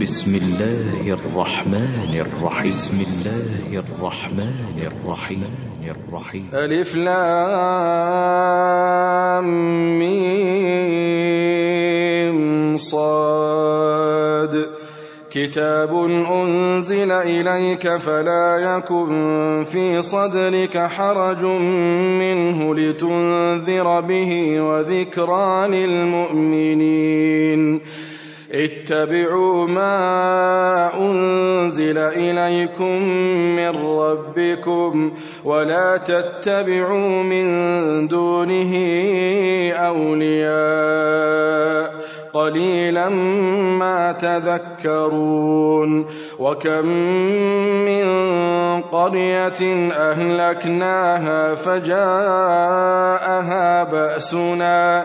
بسم الله الرحمن الرحيم. بسم الله الرحمن الرحيم. الرحيم ألف لام ميم صاد. كتاب أنزل إليك فلا يكن في صدرك حرج منه لتنذر به وذكرى للمؤمنين. اتبعوا ما أنزل إليكم من ربكم ولا تتبعوا من دونه أولياء قليلا ما تذكرون وكم من قرية أهلكناها فجاءها بأسنا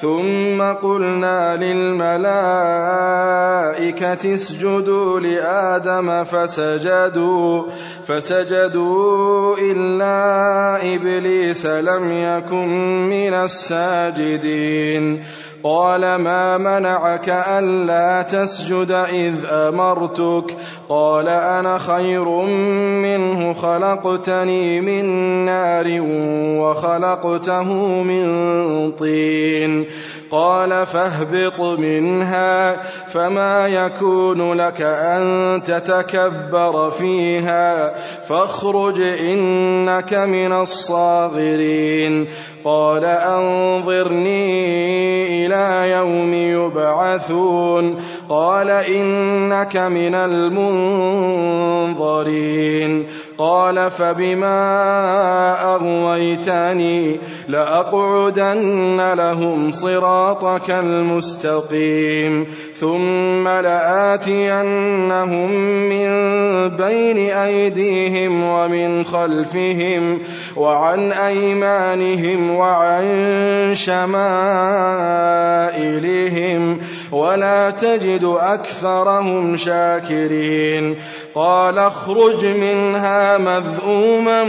ثم قلنا للملائكة اسجدوا لآدم فسجدوا فسجدوا إلا إبليس لم يكن من الساجدين. قال ما منعك ألا تسجد إذ أمرتك؟ قال أنا خير منه خلقتني من نار وخلقته من طين. قال فاهبط منها فما يكون لك أن تتكبر فيها؟ فاخرج إنك من الصاغرين. قال أنظرني إلى يوم يبعثون. قال إنك من المنظرين. قال فبما أغويتني لأقعدن لهم صراطك المستقيم. ثم لآتينهم من بين أيديهم ومن خلفهم وعن أيمانهم وعن شمائلهم ولا تجد أكثرهم شاكرين. قال اخرج منها مذءوما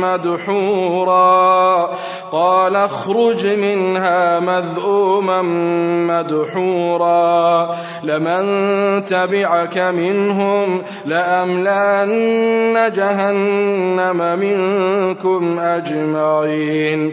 مدحورا. قال اخرج منها مذءوما مدحورا. لمن تبعك منهم لأملأن جهنم منكم أجمعين.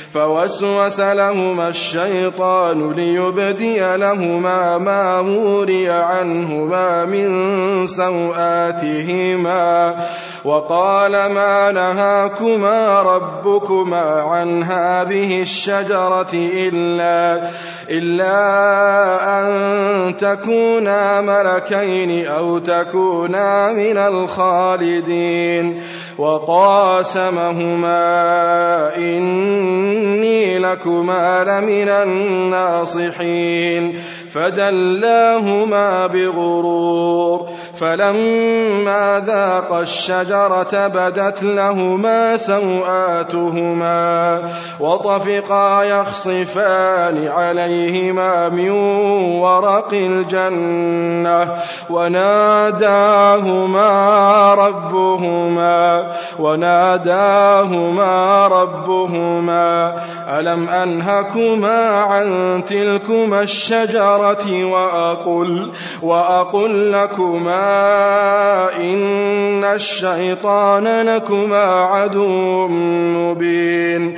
فوسوس لهما الشيطان ليبدي لهما ما وري عنهما من سوآتهما وقال ما نهاكما ربكما عن هذه الشجرة إلا إلا أن تكونا ملكين أو تكونا من الخالدين وقاسمهما إني لكما لمن الناصحين فدلاهما بغرور فلما ذاق الشجرة بدت لهما سوآتهما وطفقا يخصفان عليهما من ورق الجنة وناداهما ربهما وناداهما ربهما ألم أنهكما عن تلكما الشجرة وأقل وأقل لكما إن الشيطان لكما عدو مبين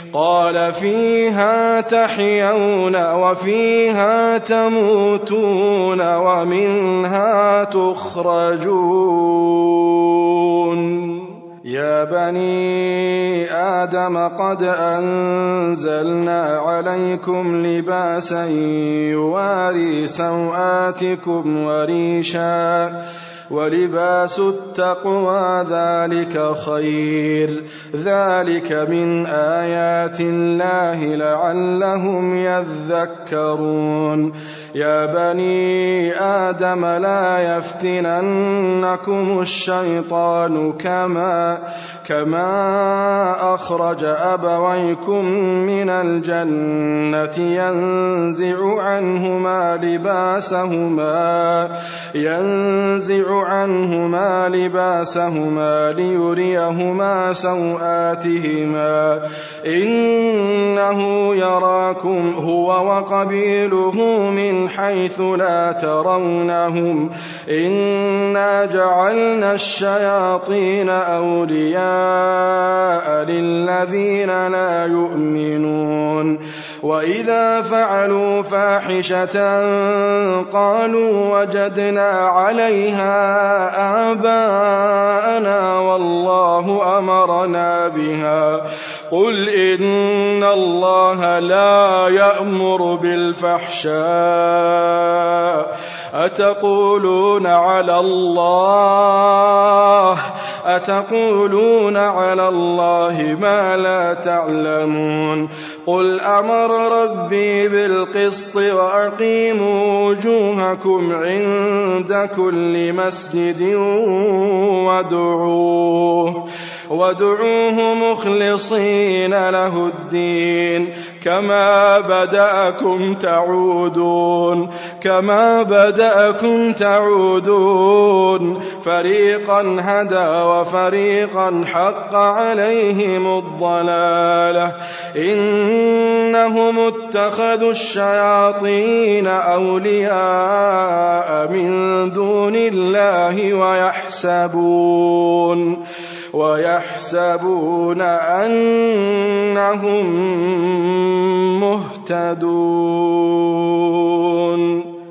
قال فيها تحيون وفيها تموتون ومنها تخرجون. يا بني آدم قد أنزلنا عليكم لباسا يواري سوآتكم وريشا ولباس التقوى ذلك خير. ذلك من آيات الله لعلهم يذكرون. يا بني آدم لا يفتننكم الشيطان كما كما أخرج أبويكم من الجنة ينزع عنهما لباسهما ينزع عنهما لباسهما ليريهما سوآتهما. إنه يراكم هو وقبيله من حيث لا ترونهم. إنا جعلنا الشياطين أولياء للذين لا يؤمنون. وإذا فعلوا فاحشة قالوا وجدنا عليها آباءنا والله أمرنا بها. قل إن الله لا يأمر بالفحشاء. أتقولون على الله؟ أتقولون على الله ما لا تعلمون قل أمر ربي بالقسط وأقيموا وجوهكم عند كل مسجد وادعوه وادعوه مخلصين له الدين. كما بدأكم تعودون. كما بدأكم تعودون. فريقا هدى وفريقا حق عليهم الضلالة. إنهم اتخذوا الشياطين أولياء من دون الله ويحسبون. ويحسبون أنهم مهتدون.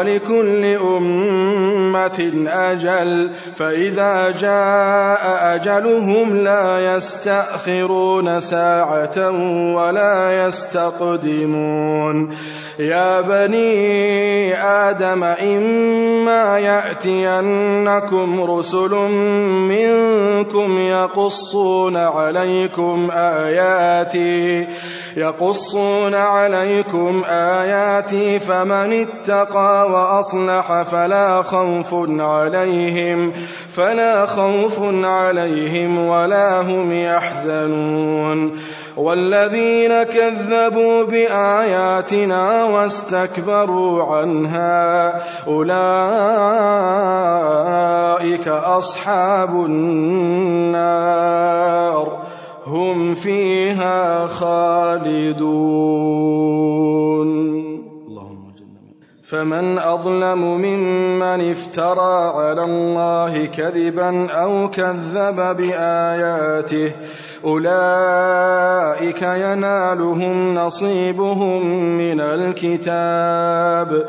ولكل أمة أجل فإذا جاء أجلهم لا يستأخرون ساعة ولا يستقدمون. يا بني آدم إما يأتينكم رسل منكم يقصون عليكم آياتي يقصون عليكم آياتي فمن اتقى وأصلح فلا خوف عليهم فلا خوف عليهم ولا هم يحزنون. والذين كذبوا بآياتنا واستكبروا عنها أولئك أصحاب النار. هم فيها خالدون. فمن أظلم ممن افترى على الله كذبا أو كذب بآياته أولئك ينالهم نصيبهم من الكتاب.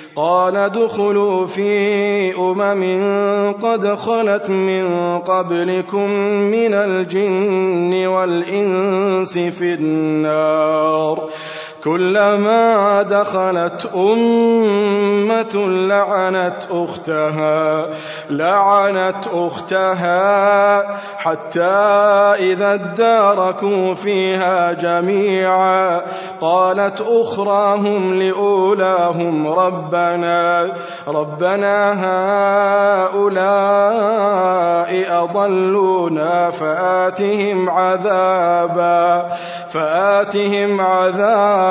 قال ادخلوا في أمم قد خلت من قبلكم من الجن والإنس في النار كلما دخلت أمة لعنت أختها لعنت أختها حتى إذا اداركوا فيها جميعا. قالت أخراهم لأولاهم ربنا ربنا هؤلاء أضلونا فآتهم عذابا فآتهم عذابا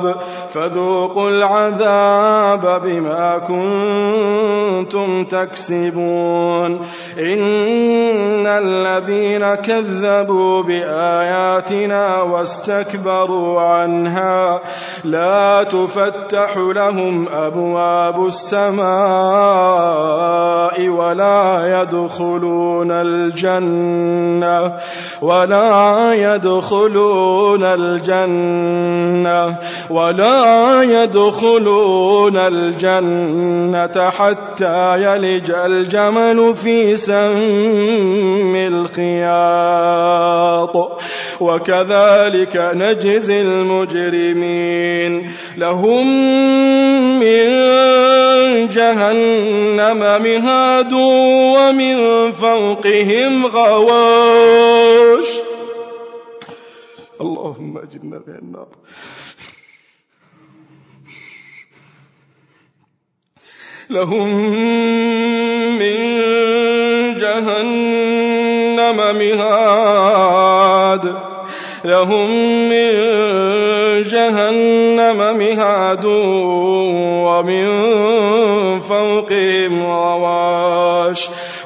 الأحزاب فذوقوا العذاب بما كنتم تكسبون. إن الذين كذبوا بآياتنا واستكبروا عنها لا تفتح لهم أبواب السماء ولا يدخلون الجنة ولا يدخلون الجنة ولا يدخلون الجنة حتى يلج الجمل في سم الخياط. وكذلك نجزي المجرمين. لهم من جهنم مهاد ومن فوقهم غواش. اللهم اجرنا من النار. لهم من جهنم مهاد. لهم من جهنم مهاد. ومن فوقهم غواش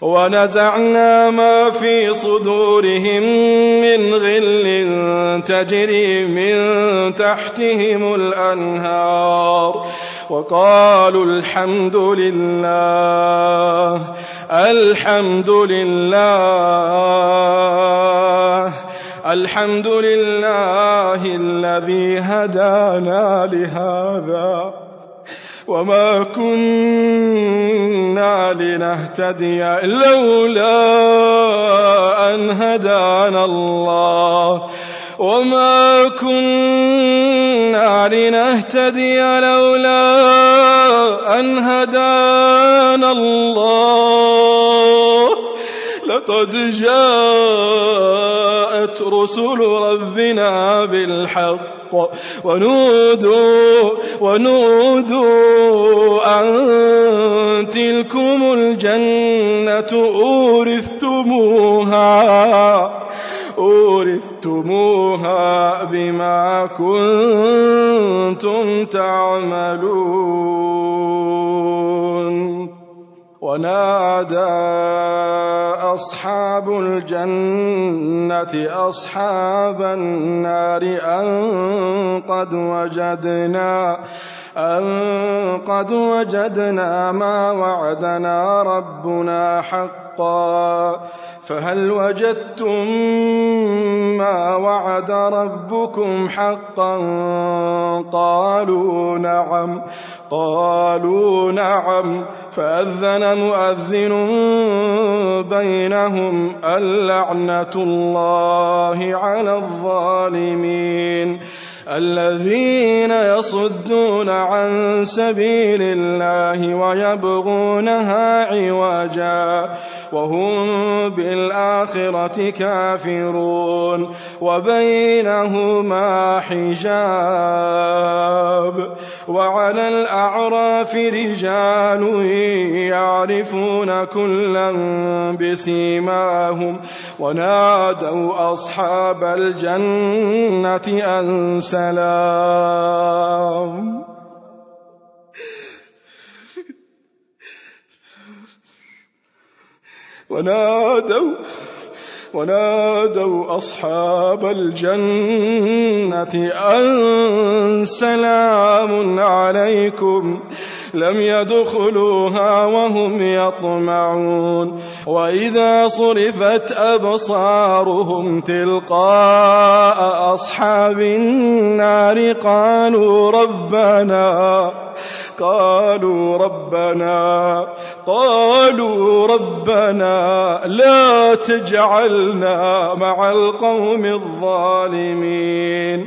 ونزعنا ما في صدورهم من غل تجري من تحتهم الأنهار. وقالوا الحمد لله الحمد لله الحمد لله الذي هدانا لهذا. وما كنا لنهتدي لولا أن هدانا الله. وما كنا لنهتدي لولا أن هدانا الله. لقد جاءت رسل ربنا بالحق. ونودوا ونودوا أن تلكم الجنة أورثتموها أورثتموها بما كنتم تعملون. ونادى أصحاب الجنة أصحاب النار أن قد وجدنا أن قد وجدنا ما وعدنا ربنا حقا. فهل وجدتم ما وعد ربكم حقا؟ قالوا نعم قالوا نعم. فأذن مؤذن بينهم اللعنة الله على الظالمين. الذين يصدون عن سبيل الله ويبغونها عوجا وهم بالآخرة كافرون وبينهما حجاب وعلى الأعراف رجال يعرفون كلا بسيماهم ونادوا أصحاب الجنة أن سلام ونادوا ونادوا أصحاب الجنة أن سلام عليكم. لم يدخلوها وهم يطمعون. وإذا صرفت أبصارهم تلقاء أصحاب النار قالوا ربنا قالوا ربنا قالوا ربنا لا تجعلنا مع القوم الظالمين.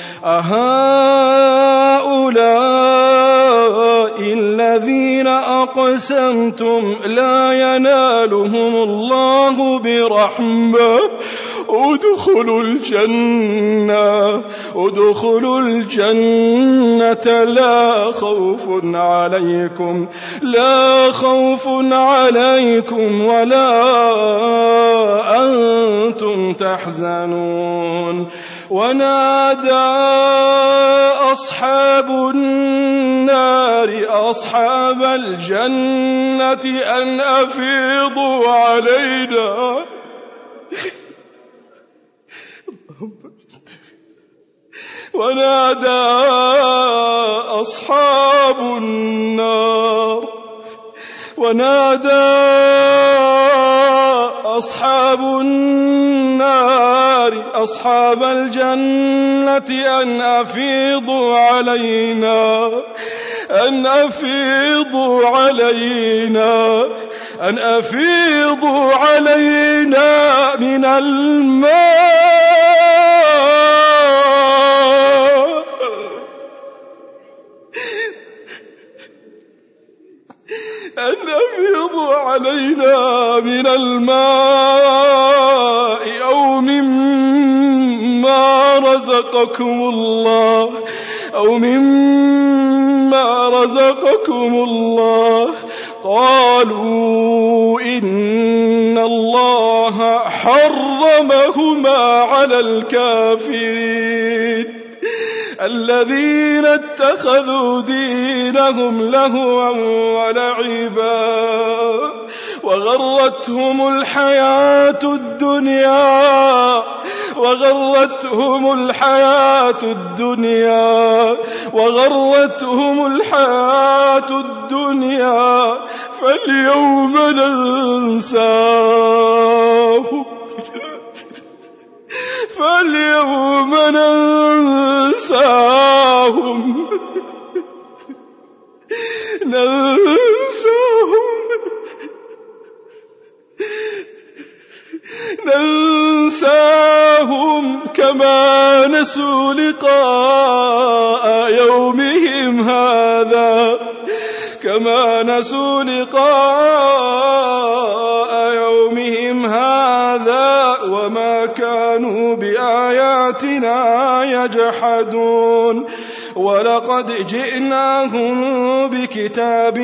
أهؤلاء الذين أقسمتم لا ينالهم الله برحمة. ادخلوا الجنة ادخلوا الجنة. لا خوف عليكم لا خوف عليكم ولا أنتم تحزنون. ونادى أصحاب النار أصحاب الجنة أن أفيضوا علينا. ونادى أصحاب النار ونادى أصحاب النار أصحاب الجنة أن أفيضوا علينا أن أفيضوا علينا أن أفيضوا علينا من الماء. علينا من الماء أو مما رزقكم الله أو مما رزقكم الله قالوا إن الله حرمهما على الكافرين الذين اتخذوا دينهم لهوا ولعبا وغرتهم الحياة الدنيا وغرتهم الحياة الدنيا وغرتهم الحياة الدنيا فاليوم ننساهم فاليوم ننساهم ننساهم ننساهم كما نسوا لقاء يومهم هذا كما نسوا لقاء يومهم هذا وما كانوا بآياتنا يجحدون. ولقد جئناهم بكتاب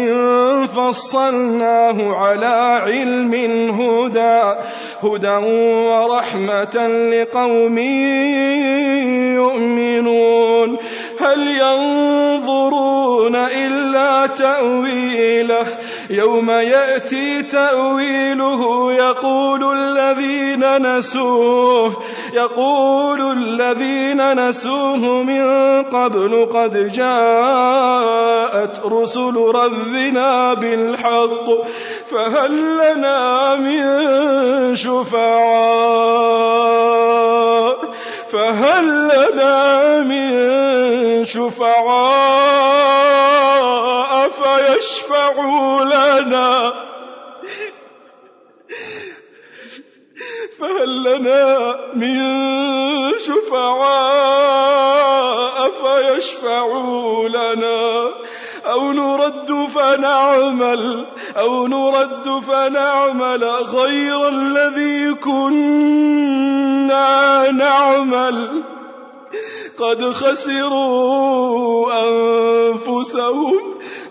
فصلناه على علم هدى هدى ورحمة لقوم يؤمنون. هل ينظرون إلا تأويله؟ يوم يأتي تأويله يقول الذين نسوه يقول الذين نسوه من قبل قد جاءت رسل ربنا بالحق فهل لنا من شفعاء؟ فهل لنا من شفعاء؟ فيشفعوا لنا. فهل لنا من شفعاء فيشفعوا لنا؟ أو نرد فنعمل أو نرد فنعمل غير الذي كنا نعمل؟ قد خسروا أنفسهم.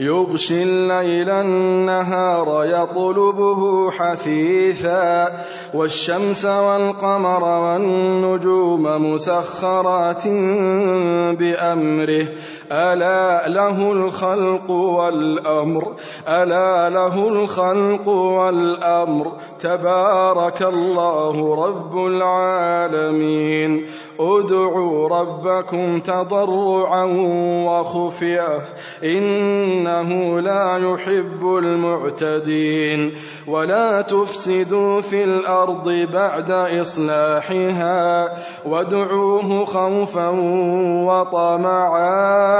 يغشي الليل النهار يطلبه حثيثا والشمس والقمر والنجوم مسخرات بأمره ألا له الخلق والأمر ألا له الخلق والأمر. تبارك الله رب العالمين. ادعوا ربكم تضرعا وخفية إنه لا يحب المعتدين. ولا تفسدوا في الأرض بعد إصلاحها وادعوه خوفا وطمعا.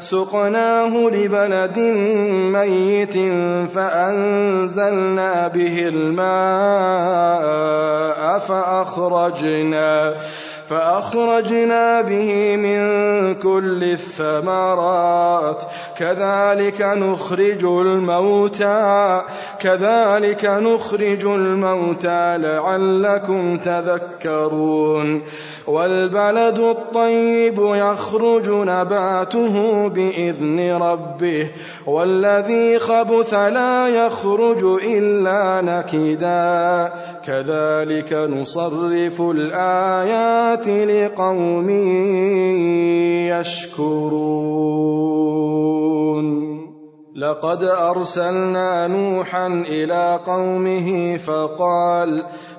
سقناه لبلد ميت فأنزلنا به الماء فأخرجنا فأخرجنا به من كل الثمرات كذلك نخرج الموتى كذلك نخرج الموتى لعلكم تذكرون. والبلد الطيب يخرج نباته بإذن ربه والذي خبث لا يخرج إلا نكدا. كذلك نصرف الآيات لقوم يشكرون. لقد أرسلنا نوحا إلى قومه فقال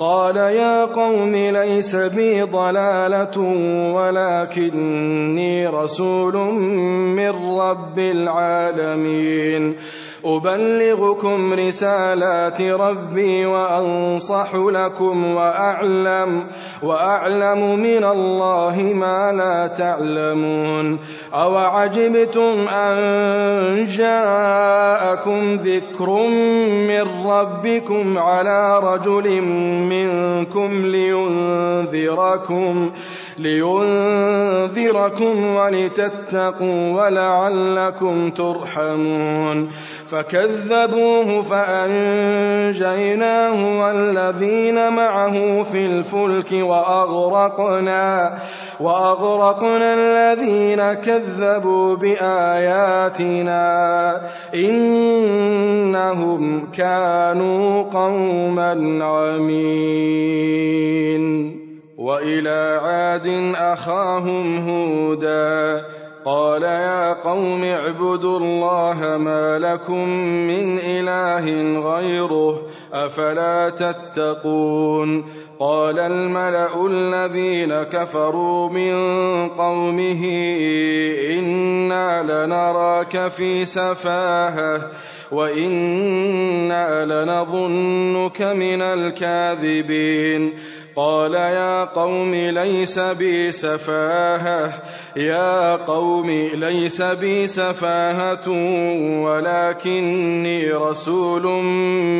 قال يا قوم ليس بي ضلالة ولكني رسول من رب العالمين. أبلغكم رسالات ربي وأنصح لكم وأعلم وأعلم من الله ما لا تعلمون. أوعجبتم أن جاءكم ذكر من ربكم على رجل منكم لينذركم لينذركم ولتتقوا ولعلكم ترحمون. فكذبوه فأنجيناه والذين معه في الفلك وأغرقنا وأغرقنا الذين كذبوا بآياتنا إنهم كانوا قوما عمين وإلى عاد أخاهم هودا قال يا قوم اعبدوا الله ما لكم من إله غيره أفلا تتقون قال الملأ الذين كفروا من قومه إنا لنراك في سفاهة وإنا لنظنك من الكاذبين قال يا قوم ليس بي سفاهة يا قوم ليس بي سفاهة ولكني رسول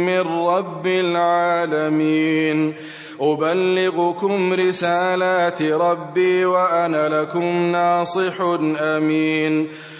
من رب العالمين أبلغكم رسالات ربي وأنا لكم ناصح أمين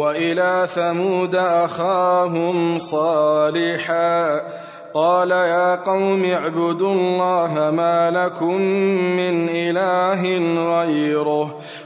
وإلى ثمود أخاهم صالحا. قال يا قوم اعبدوا الله ما لكم من إله غيره.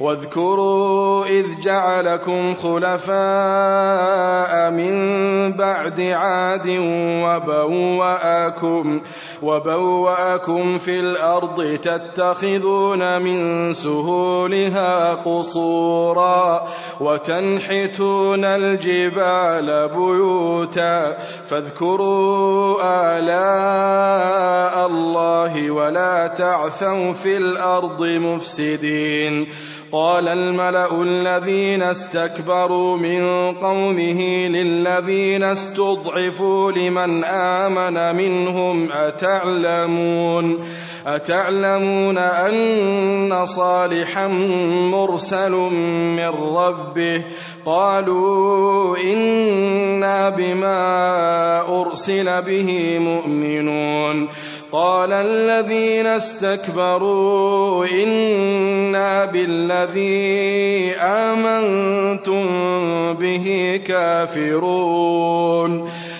واذكروا إذ جعلكم خلفاء من بعد عاد وبوأكم وبوأكم في الأرض تتخذون من سهولها قصورا وتنحتون الجبال بيوتا فاذكروا آلاء الله ولا تعثوا في الأرض مفسدين. قال الملأ الذين استكبروا من قومه للذين استضعفوا لمن آمن منهم أتعلمون؟ أتعلمون أن صالحا مرسل من ربه؟ قالوا إنا بما أرسل به مؤمنون. قال الذين استكبروا إنا بالذي آمنتم به كافرون.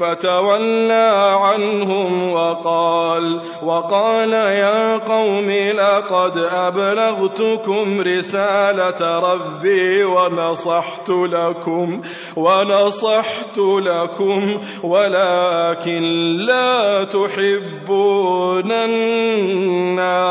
فتولى عنهم وقال وقال يا قوم لقد أبلغتكم رسالة ربي ونصحت لكم ونصحت لكم ولكن لا تحبون الناصحين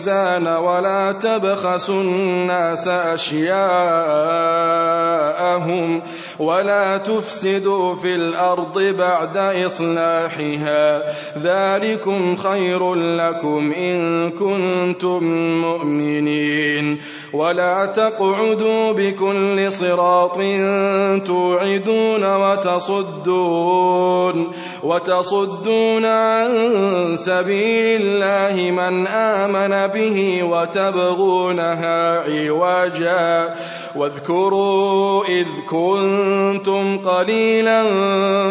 ولا تبخسوا الناس أشياءهم ولا تفسدوا في الأرض بعد إصلاحها ذلكم خير لكم إن كنتم مؤمنين ولا تقعدوا بكل صراط توعدون وتصدون وتصدون عن سبيل الله من آمن به وتبغونها عوجا واذكروا إذ كنتم قليلا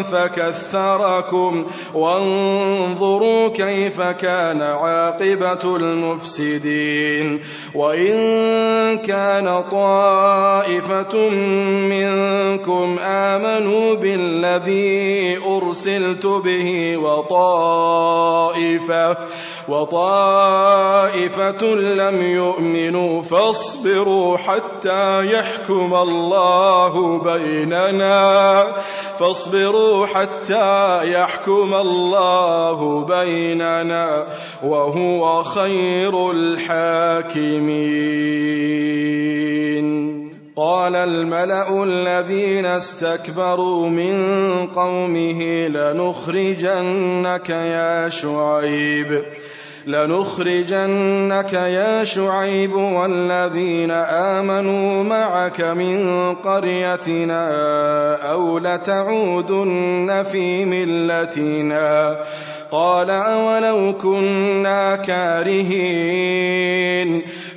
فكثركم وانظروا كيف كان عاقبة المفسدين وإن كان طائفة منكم آمنوا بالذي أرسلت به وطائفة وطائفة لم يؤمنوا فاصبروا حتى يحكم الله بيننا. فاصبروا حتى يحكم الله بيننا وهو خير الحاكمين. قال الملأ الذين استكبروا من قومه لنخرجنك يا شعيب. لنخرجنك يا شعيب والذين آمنوا معك من قريتنا أو لتعودن في ملتنا قال أولو كنا كارهين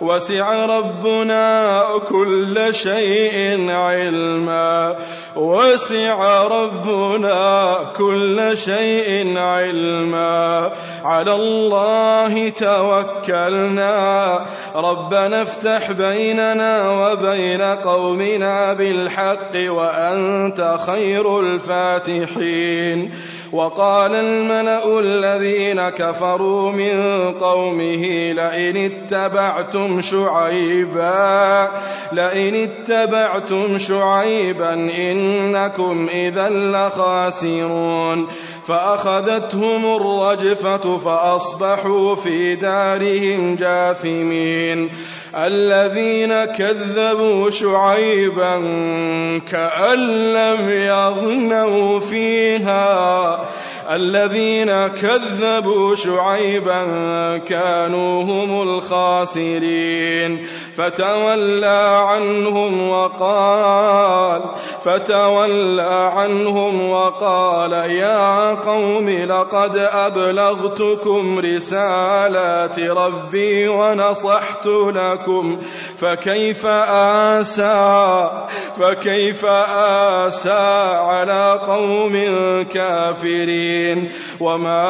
وسع ربنا كل شيء علما. وسع ربنا كل شيء علما. على الله توكلنا. ربنا افتح بيننا وبين قومنا بالحق وأنت خير الفاتحين. وقال الملأ الذين كفروا من قومه لئن اتبعتم شعيبا. لئن اتبعتم شعيبا إنكم إذا لخاسرون. فأخذتهم الرجفة فأصبحوا في دارهم جاثمين. الذين كذبوا شعيبا كأن لم يغنوا فيها. الذين كذبوا شعيبا كانوا هم الخاسرين. فتولى عنهم وقال فتولى عنهم وقال يا قوم لقد أبلغتكم رسالات ربي ونصحت لكم فكيف آسى فكيف آسى على قوم كافرين وما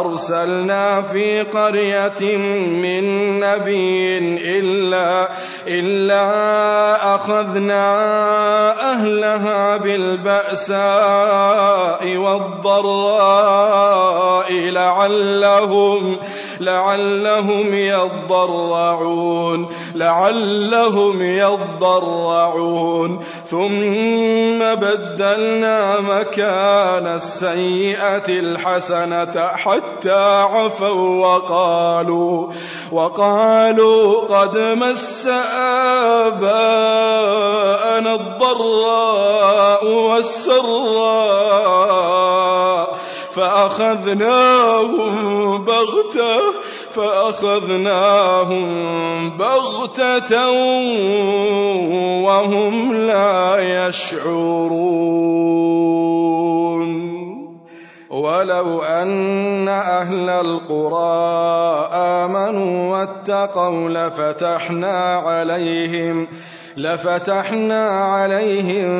أرسلنا في قرية من نبي إلا إلا أخذنا أهلها بالبأساء والضراء لعلهم لعلهم يضرعون لعلهم يضرعون. ثم بدلنا مكان السيئة الحسنة حتى عفوا وقالوا وقالوا قد مس آباءنا الضراء والسراء. فأخذناهم بغتة فأخذناهم بغتة وهم لا يشعرون. ولو أن أهل القرى آمنوا واتقوا لفتحنا عليهم لفتحنا عليهم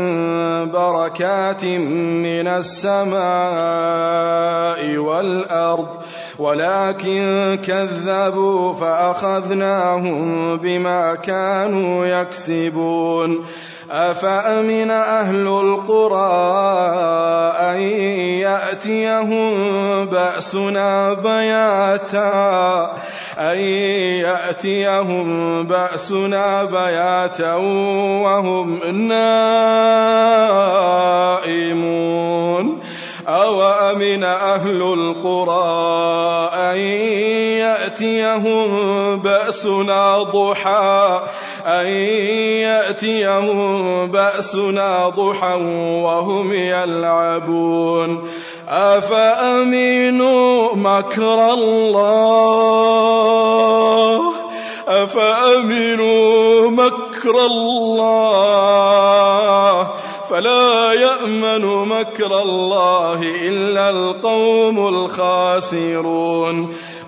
بركات من السماء والأرض ولكن كذبوا فأخذناهم بما كانوا يكسبون. أفأمن أهل القرى أن يأتيهم بأسنا بياتا؟ أن يأتيهم بأسنا بياتا وهم نائمون؟ أوأمن أهل القرى أن يأتيهم بأسنا ضحى؟ أن يأتيهم بأسنا ضحى وهم يلعبون. أفأمنوا مكر الله؟ أفأمنوا مكر الله؟ فلا يأمن مكر الله إلا القوم الخاسرون.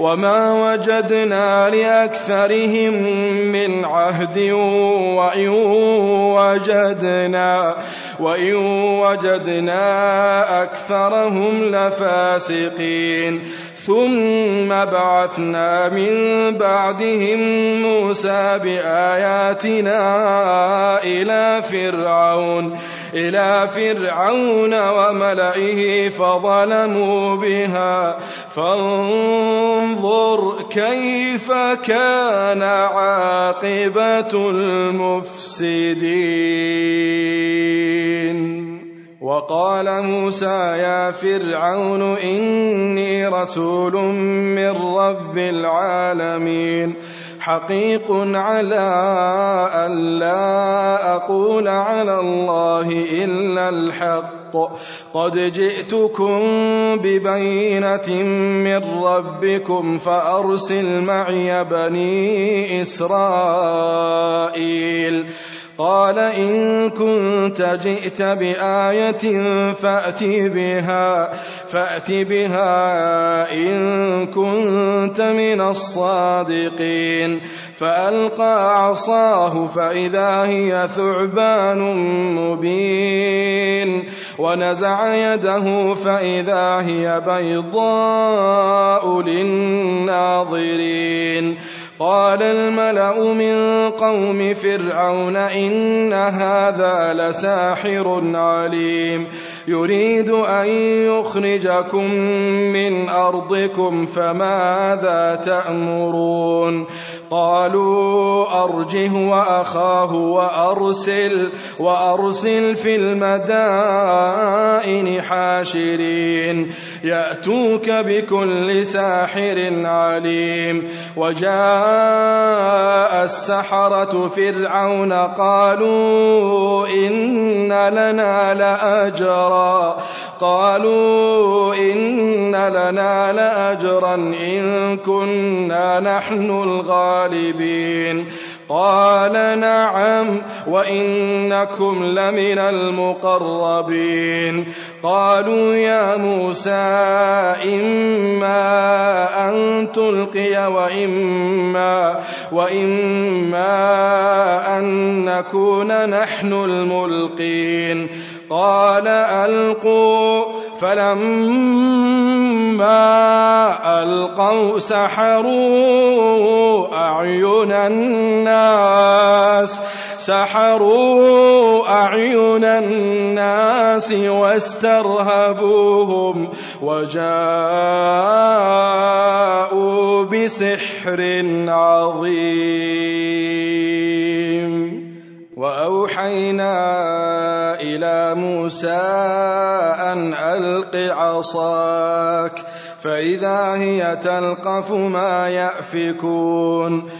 وما وجدنا لأكثرهم من عهد وإن وجدنا وإن وجدنا أكثرهم لفاسقين ثم بعثنا من بعدهم موسى بآياتنا إلى فرعون إلى فرعون وملئه فظلموا بها. فانظر كيف كان عاقبة المفسدين. وقال موسى يا فرعون إني رسول من رب العالمين. حقيق على أن لا أقول على الله إلا الحق. قد جئتكم ببينة من ربكم فأرسل معي بني إسرائيل. قال إن كنت جئت بآية فأت بها فأت بها إن كنت من الصادقين. فألقى عصاه فإذا هي ثعبان مبين. ونزع يده فإذا هي بيضاء للناظرين. قال الملأ من قوم فرعون إن هذا لساحر عليم. يريد أن يخرجكم من أرضكم فماذا تأمرون؟ قالوا أرجه وأخاه وأرسل وأرسل في المدائن حاشرين. يأتوك بكل ساحر عليم. وجاء السحرة فرعون قالوا إن لنا لأجرا. قالوا إن لنا لأجرا إن كنا نحن الغالبين. قال نعم وإنكم لمن المقربين. قالوا يا موسى إما أن تلقي وإما وإما أن نكون نحن الملقين. قال ألقوا فلما ألقوا سحروا أعين الناس سحروا أعين الناس واسترهبوهم وجاءوا بسحر عظيم. وأوحينا إلى موسى أن ألق عصاك فإذا هي تلقف ما يأفكون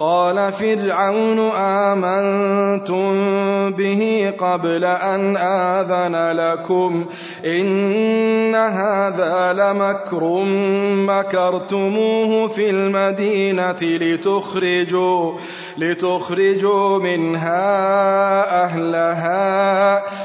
قال فرعون آمنتم به قبل أن آذن لكم إن هذا لمكر مكرتموه في المدينة لتخرجوا لتخرجوا منها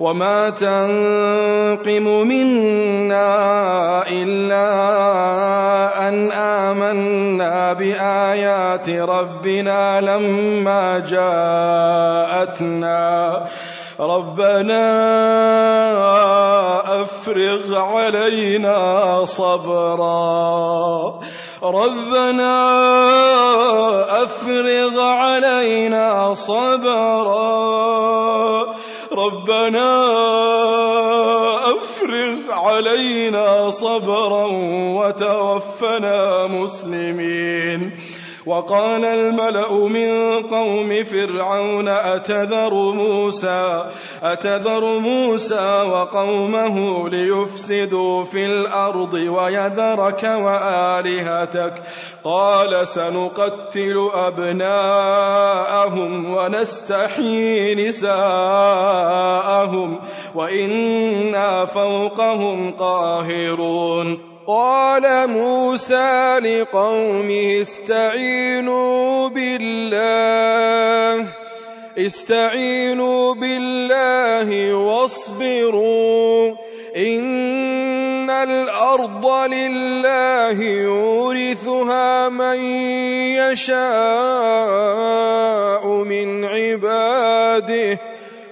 وما تنقم منا إلا أن آمنا بآيات ربنا لما جاءتنا ربنا أفرغ علينا صبرا ربنا أفرغ علينا صبرا ربنا أفرغ علينا صبرا وتوفنا مسلمين. وقال الملأ من قوم فرعون أتذر موسى أتذر موسى وقومه ليفسدوا في الأرض ويذرك وآلهتك. قال سنقتل أبناءهم ونستحيي نساءهم وإنا فوقهم قاهرون. قال موسى لقومه استعينوا بالله استعينوا بالله واصبروا إن الأرض لله يورثها من يشاء من عباده.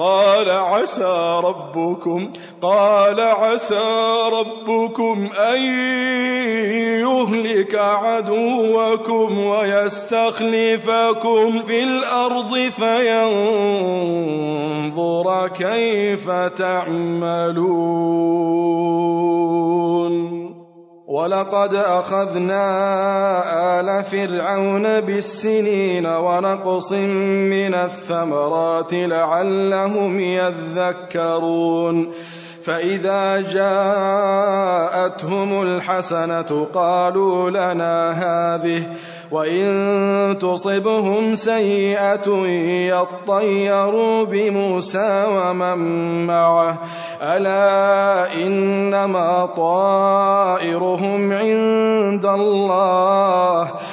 قال عسى ربكم قال عسى ربكم أن يهلك عدوكم ويستخلفكم في الأرض فينظر كيف تعملون. ولقد أخذنا آل فرعون بالسنين ونقص من الثمرات لعلهم يذكرون فإذا جاءتهم الحسنة قالوا لنا هذه وإن تصبهم سيئة يطيروا بموسى ومن معه ألا إنما طائرهم عند الله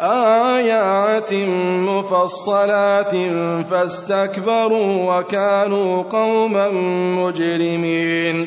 آيات مفصلات فاستكبروا وكانوا قوما مجرمين.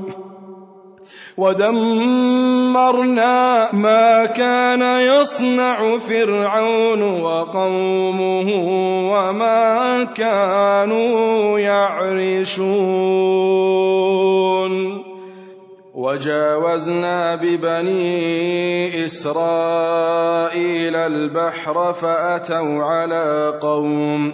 ودمرنا ما كان يصنع فرعون وقومه وما كانوا يعرشون وجاوزنا ببني إسرائيل البحر فأتوا على قوم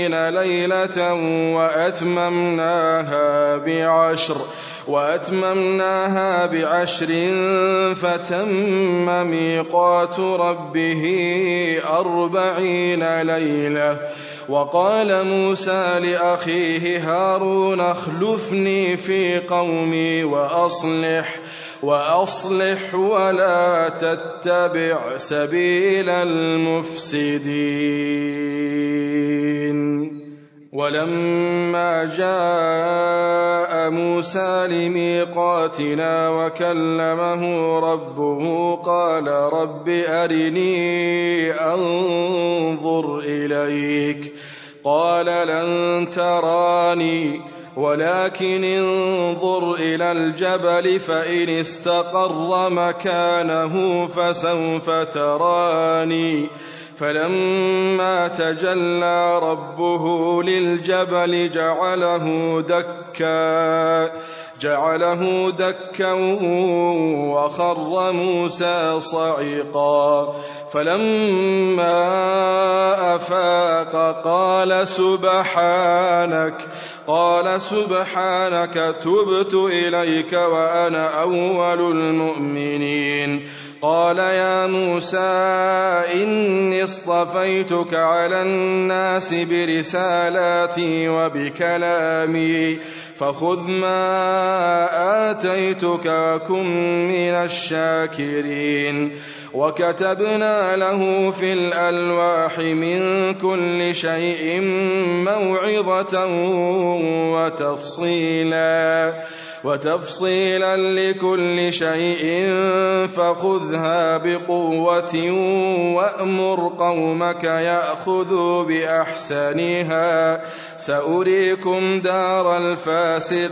ليلة وأتممناها بعشر وأتممناها بعشر فتم ميقات ربه أربعين ليلة وقال موسى لأخيه هارون اخلفني في قومي وأصلح وأصلح ولا تتبع سبيل المفسدين. ولما جاء موسى لميقاتنا وكلمه ربه قال رب أرني أنظر إليك. قال لن تراني ولكن انظر إلى الجبل فإن استقر مكانه فسوف تراني فلما تجلى ربه للجبل جعله دكا جعله دكا وخر موسى صعقا فلما أفاق قال سبحانك قال سبحانك تبت إليك وأنا أول المؤمنين. قال يا موسى إني اصطفيتك على الناس برسالاتي وبكلامي. فخذ ما آتيتك وكن من الشاكرين. وكتبنا له في الألواح من كل شيء موعظة وتفصيلا. وتفصيلا لكل شيء فخذها بقوة وأمر قومك يأخذوا بأحسنها. سأريكم دار الفاسقين.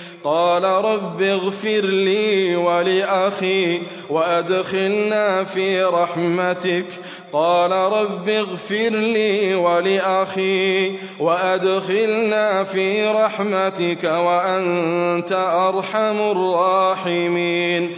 قال رب اغفر لي ولأخي وأدخلنا في رحمتك. قال رب اغفر لي ولأخي وأدخلنا في رحمتك وأنت أرحم الراحمين.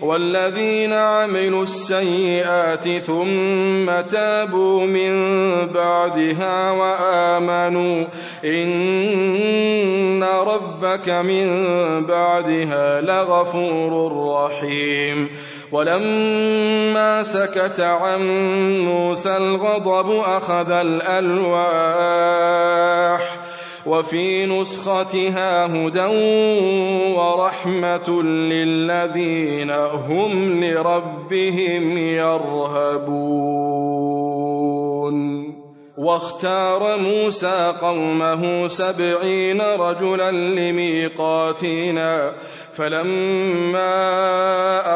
والذين عملوا السيئات ثم تابوا من بعدها وآمنوا إن ربك من بعدها لغفور رحيم. ولما سكت عن موسى الغضب أخذ الألواح وفي نسختها هدى ورحمة للذين هم لربهم يرهبون واختار موسى قومه سبعين رجلا لميقاتنا فلما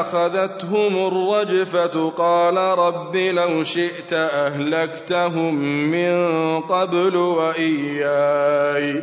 أخذتهم الرجفة قال رب لو شئت أهلكتهم من قبل وإياي.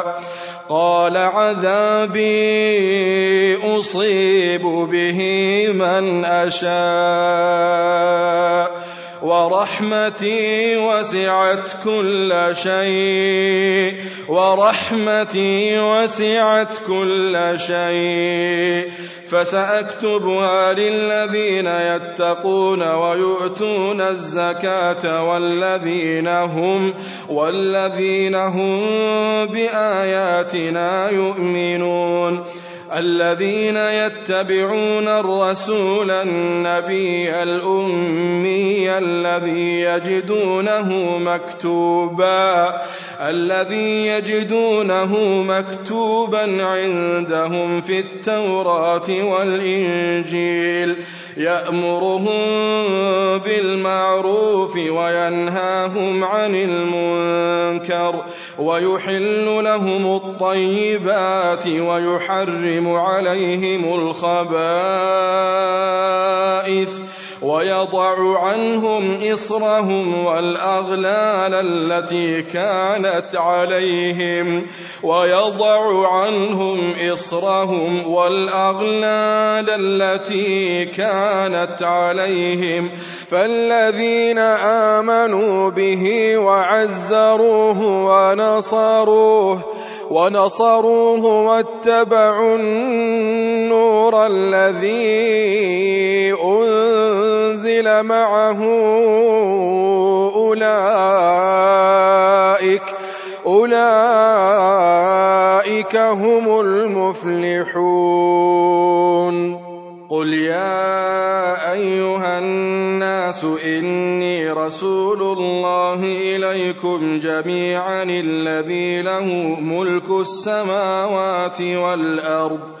قال عذابي أصيب به من أشاء. ورحمتي وسعت كل شيء. ورحمتي وسعت كل شيء. فسأكتبها للذين يتقون ويؤتون الزكاة والذين هم والذين هم بآياتنا يؤمنون. الذين يتبعون الرسول النبي الأمي الذي يجدونه مكتوبا الذي يجدونه مكتوبا عندهم في التوراة والإنجيل. يأمرهم بالمعروف وينهاهم عن المنكر ويحل لهم الطيبات ويحرم عليهم الخبائث ويضع عنهم إصرهم والأغلال التي كانت عليهم ويضع عنهم إصرهم والأغلال التي كانت عليهم فالذين آمنوا به وعزروه ونصروه ونصروه واتبعوا النور الذي أنزل أنزل معه أولئك أولئك هم المفلحون. قل يا أيها الناس إني رسول الله إليكم جميعا الذي له ملك السماوات والأرض.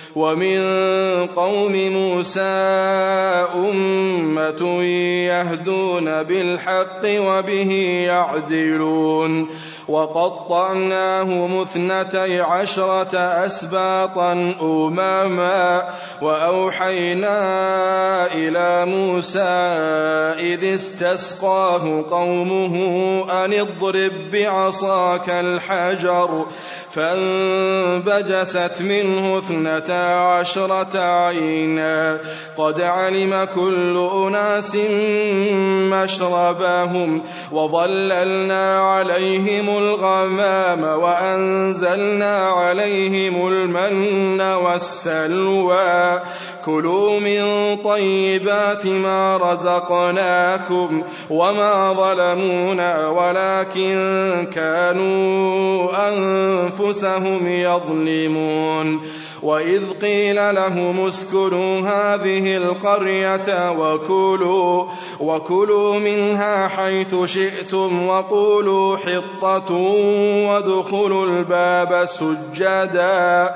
ومن قوم موسى أمة يهدون بالحق وبه يعدلون. وقطعناه مثنتي عشرة أسباطا أماما وأوحينا إلى موسى إذ استسقاه قومه أن اضرب بعصاك الحجر فانبجست منه اثنتا عشرة عينا. قد علم كل أناس مشربهم وظللنا عليهم الغمام وأنزلنا عليهم المن والسلوى. كلوا من طيبات ما رزقناكم وما ظلمونا ولكن كانوا أنفسهم يظلمون. وإذ قيل لهم اسكنوا هذه القرية وكلوا وكلوا منها حيث شئتم وقولوا حطة وادخلوا الباب سجدا.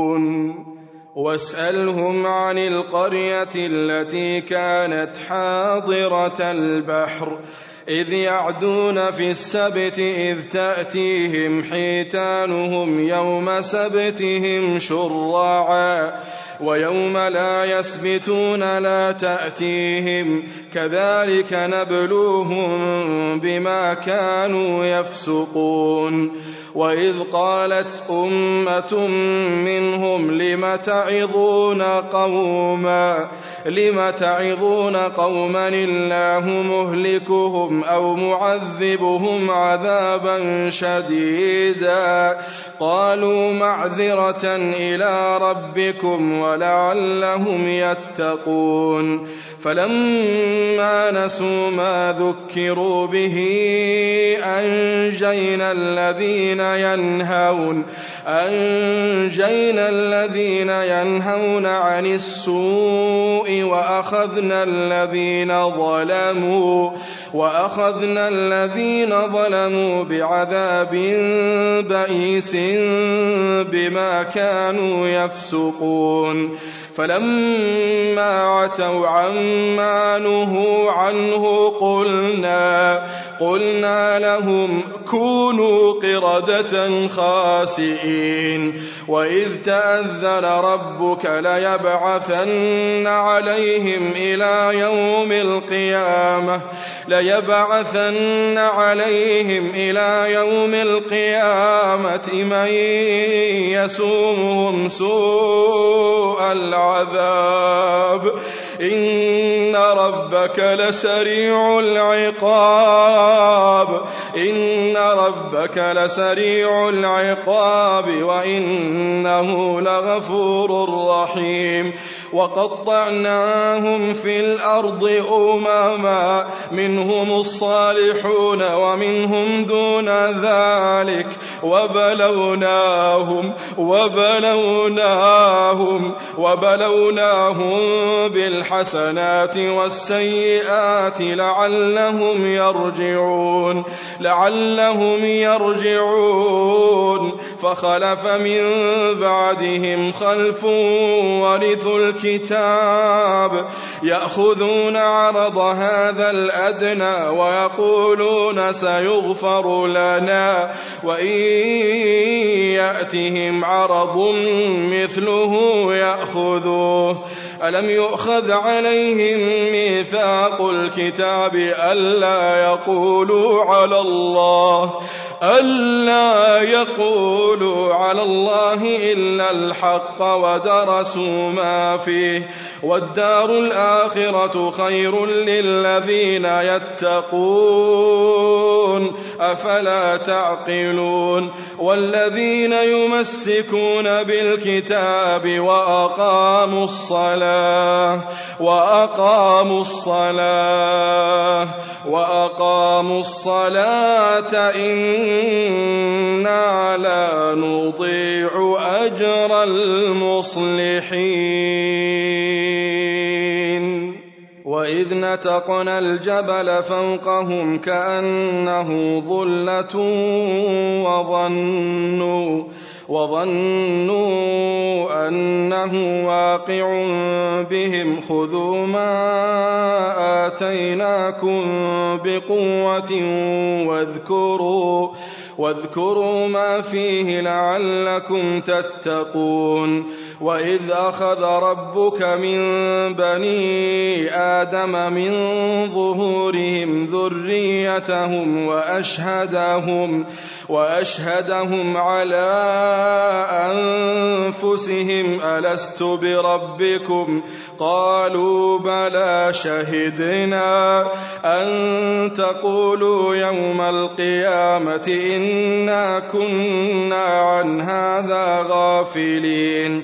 واسألهم عن القرية التي كانت حاضرة البحر إذ يعدون في السبت إذ تأتيهم حيتانهم يوم سبتهم شرعا ويوم لا يسبتون لا تأتيهم كذلك نبلوهم بما كانوا يفسقون وإذ قالت أمة منهم لم تعظون قوما لم تعظون قوما الله مهلكهم أو معذبهم عذابا شديدا قالوا معذرة إلى ربكم ولعلهم يتقون فلما نسوا ما ذكروا به أنجينا الذين ينهون أنجينا الذين ينهون عن السوء وأخذنا الذين ظلموا وأخذنا الذين ظلموا بعذاب بئيس بما كانوا يفسقون فلما عتوا عما نهوا عنه قلنا قلنا لهم كونوا قردة خاسئين. وإذ تأذن ربك ليبعثن عليهم إلى يوم القيامة ليبعثن عليهم إلى يوم القيامة من يسومهم سوء العذاب. إن ربك لسريع العقاب. إن ربك لسريع العقاب وإنه لغفور رحيم. وقطعناهم في الأرض أمما منهم الصالحون ومنهم دون ذلك. وبلوناهم وبلوناهم وبلوناهم بالحسنات والسيئات لعلهم يرجعون لعلهم يرجعون. فخلف من بعدهم خلف ورثوا الكتاب يأخذون عرض هذا الأدنى ويقولون سيغفر لنا وإن يأتهم عرض مثله يأخذوه. ألم يؤخذ عليهم ميثاق الكتاب ألا يقولوا على الله ألا يقولوا على الله إلا الحق ودرسوا ما فيه والدار الآخرة خير للذين يتقون أفلا تعقلون والذين يمسكون بالكتاب وأقاموا الصلاة وأقاموا الصلاة وأقاموا الصلاة. إنا لا نضيع أجر المصلحين. وإذ نتقنا الجبل فوقهم كأنه ظلة وظنوا وظنوا أنه واقع بهم. خذوا ما آتيناكم بقوة واذكروا واذكروا ما فيه لعلكم تتقون وإذ أخذ ربك من بني آدم من ظهورهم ذريتهم وأشهدهم وأشهدهم على أنفسهم ألست بربكم؟ قالوا بلى شهدنا أن تقولوا يوم القيامة إنا كنا عن هذا غافلين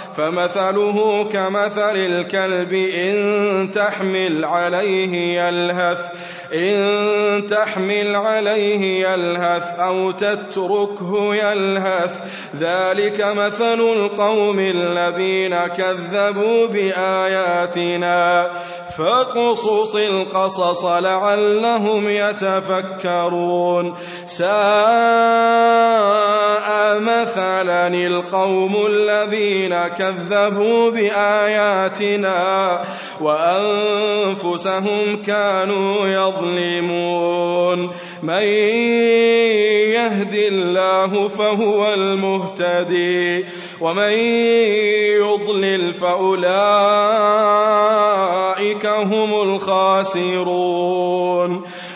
فمثله كمثل الكلب إن تحمل عليه يلهث إن تحمل عليه يلهث أو تتركه يلهث. ذلك مثل القوم الذين كذبوا بآياتنا. فاقصص القصص لعلهم يتفكرون. ساء مثلا القوم الذين كذبوا بآياتنا وأنفسهم كانوا يظلمون. من يهد الله فهو المهتدي ومن يضلل فأولئك هم الخاسرون.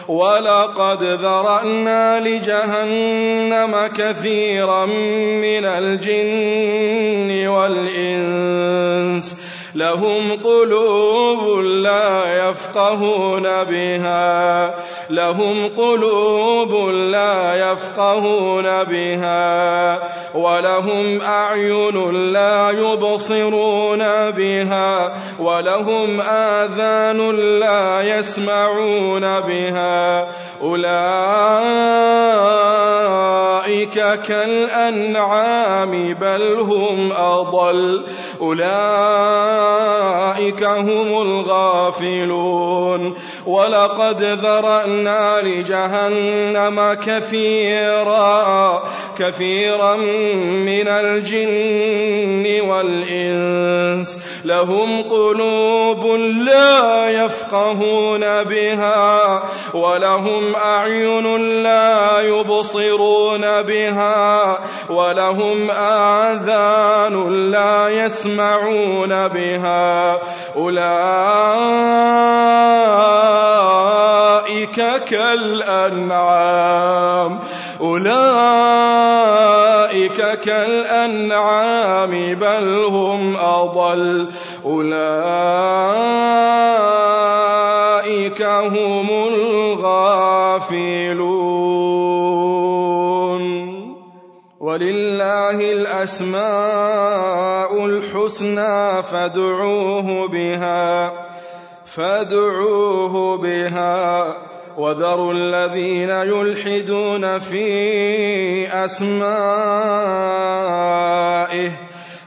ولقد ذرأنا لجهنم كثيرا من الجن والإنس لهم قلوب لا يفقهون بها. لهم قلوب لا يفقهون بها. ولهم أعين لا يبصرون بها. ولهم آذان لا يسمعون بها. أولئك كالأنعام بل هم أضل. أولئك هم الغافلون ولقد ذرأنا لجهنم كثيرا كثيرا من الجن والإنس. لهم قلوب لا يفقهون بها ولهم أعين لا يبصرون بها ولهم آذان لا يسمعون بها. أولئك كالأنعام أولئك كالأنعام بل هم أضل أولئك هم الغافلون ولله الأسماء الحسنى فادعوه بها فادعوه بها. وذروا الذين يلحدون في أسمائه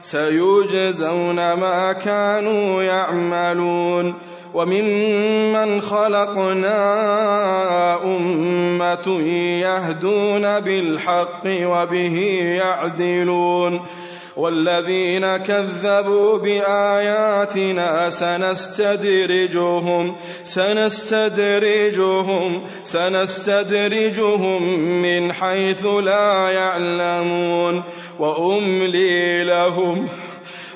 سيجزون ما كانوا يعملون. وممن خلقنا أمة يهدون بالحق وبه يعدلون والذين كذبوا بآياتنا سنستدرجهم سنستدرجهم سنستدرجهم من حيث لا يعلمون وأملي لهم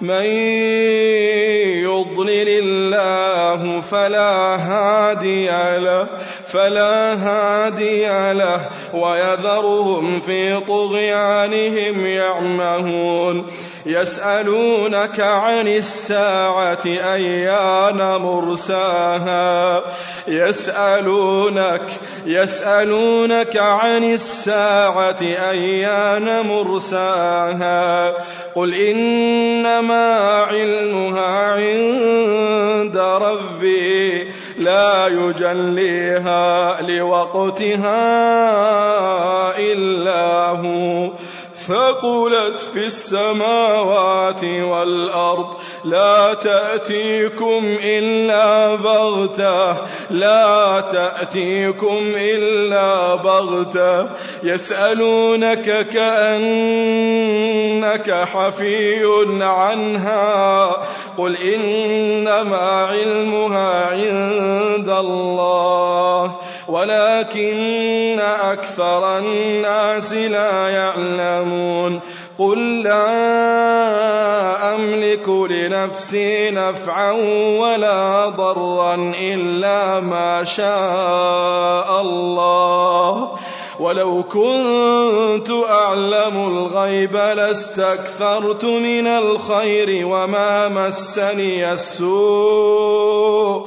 من يضلل الله فلا هادي له فلا هادي له. ويذرهم في طغيانهم يعمهون. يسألونك عن الساعة أيان مرساها. يسألونك يسألونك عن الساعة أيان مرساها. قل إنما علمها عند ربي لا يجليها لوقتها إلا هو. ثقلت في السماوات والأرض لا تأتيكم إلا بغتة لا تأتيكم إلا بغتة. يسألونك كأنك حفي عنها قل إنما علمها عند الله. ولكن أكثر الناس لا يعلمون قل لا أملك لنفسي نفعا ولا ضرا إلا ما شاء الله. ولو كنت أعلم الغيب لاستكثرت من الخير وما مسني السوء.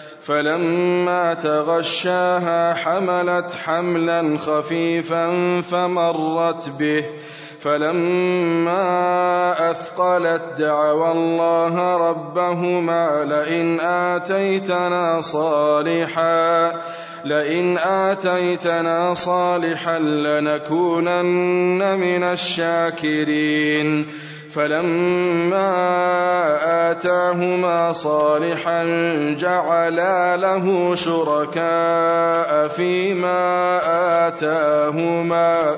فلما تغشاها حملت حملا خفيفا فمرت به. فلما أثقلت دعوى الله ربهما لئن آتيتنا صالحا لئن آتيتنا صالحا لنكونن من الشاكرين. فلما آتاهما صالحا جعلا له شركاء فيما آتاهما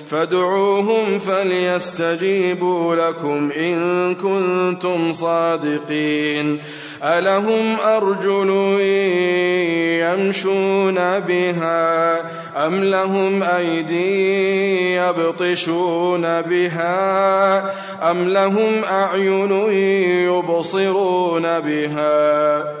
فادعوهم فليستجيبوا لكم إن كنتم صادقين. ألهم أرجل يمشون بها أم لهم أيدي يبطشون بها أم لهم أعين يبصرون بها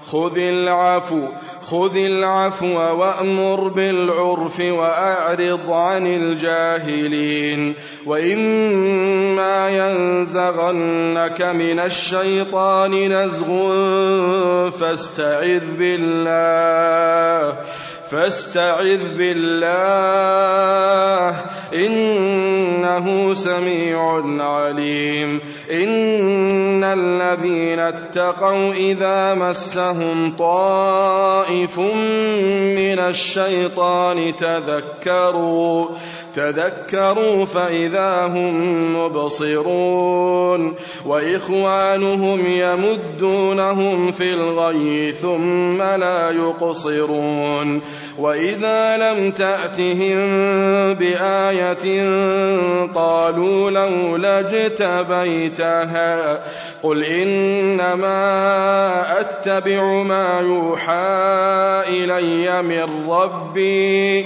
خذ العفو خذ العفو وأمر بالعرف وأعرض عن الجاهلين. وإما ينزغنك من الشيطان نزغ فاستعذ بالله. فاستعذ بالله. إنه سميع عليم. إن الذين اتقوا إذا مسهم طائف من الشيطان تذكروا. تذكروا فإذا هم مبصرون وإخوانهم يمدونهم في الغي ثم لا يقصرون وإذا لم تأتهم بآية قالوا لولا اجتبيتها قل إنما أتبع ما يوحى إلي من ربي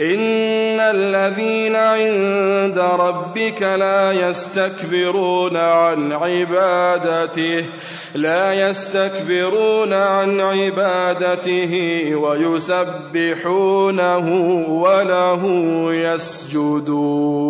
إن الذين عند ربك لا يستكبرون عن عبادته لا يستكبرون عن عبادته ويسبحونه وله يسجدون.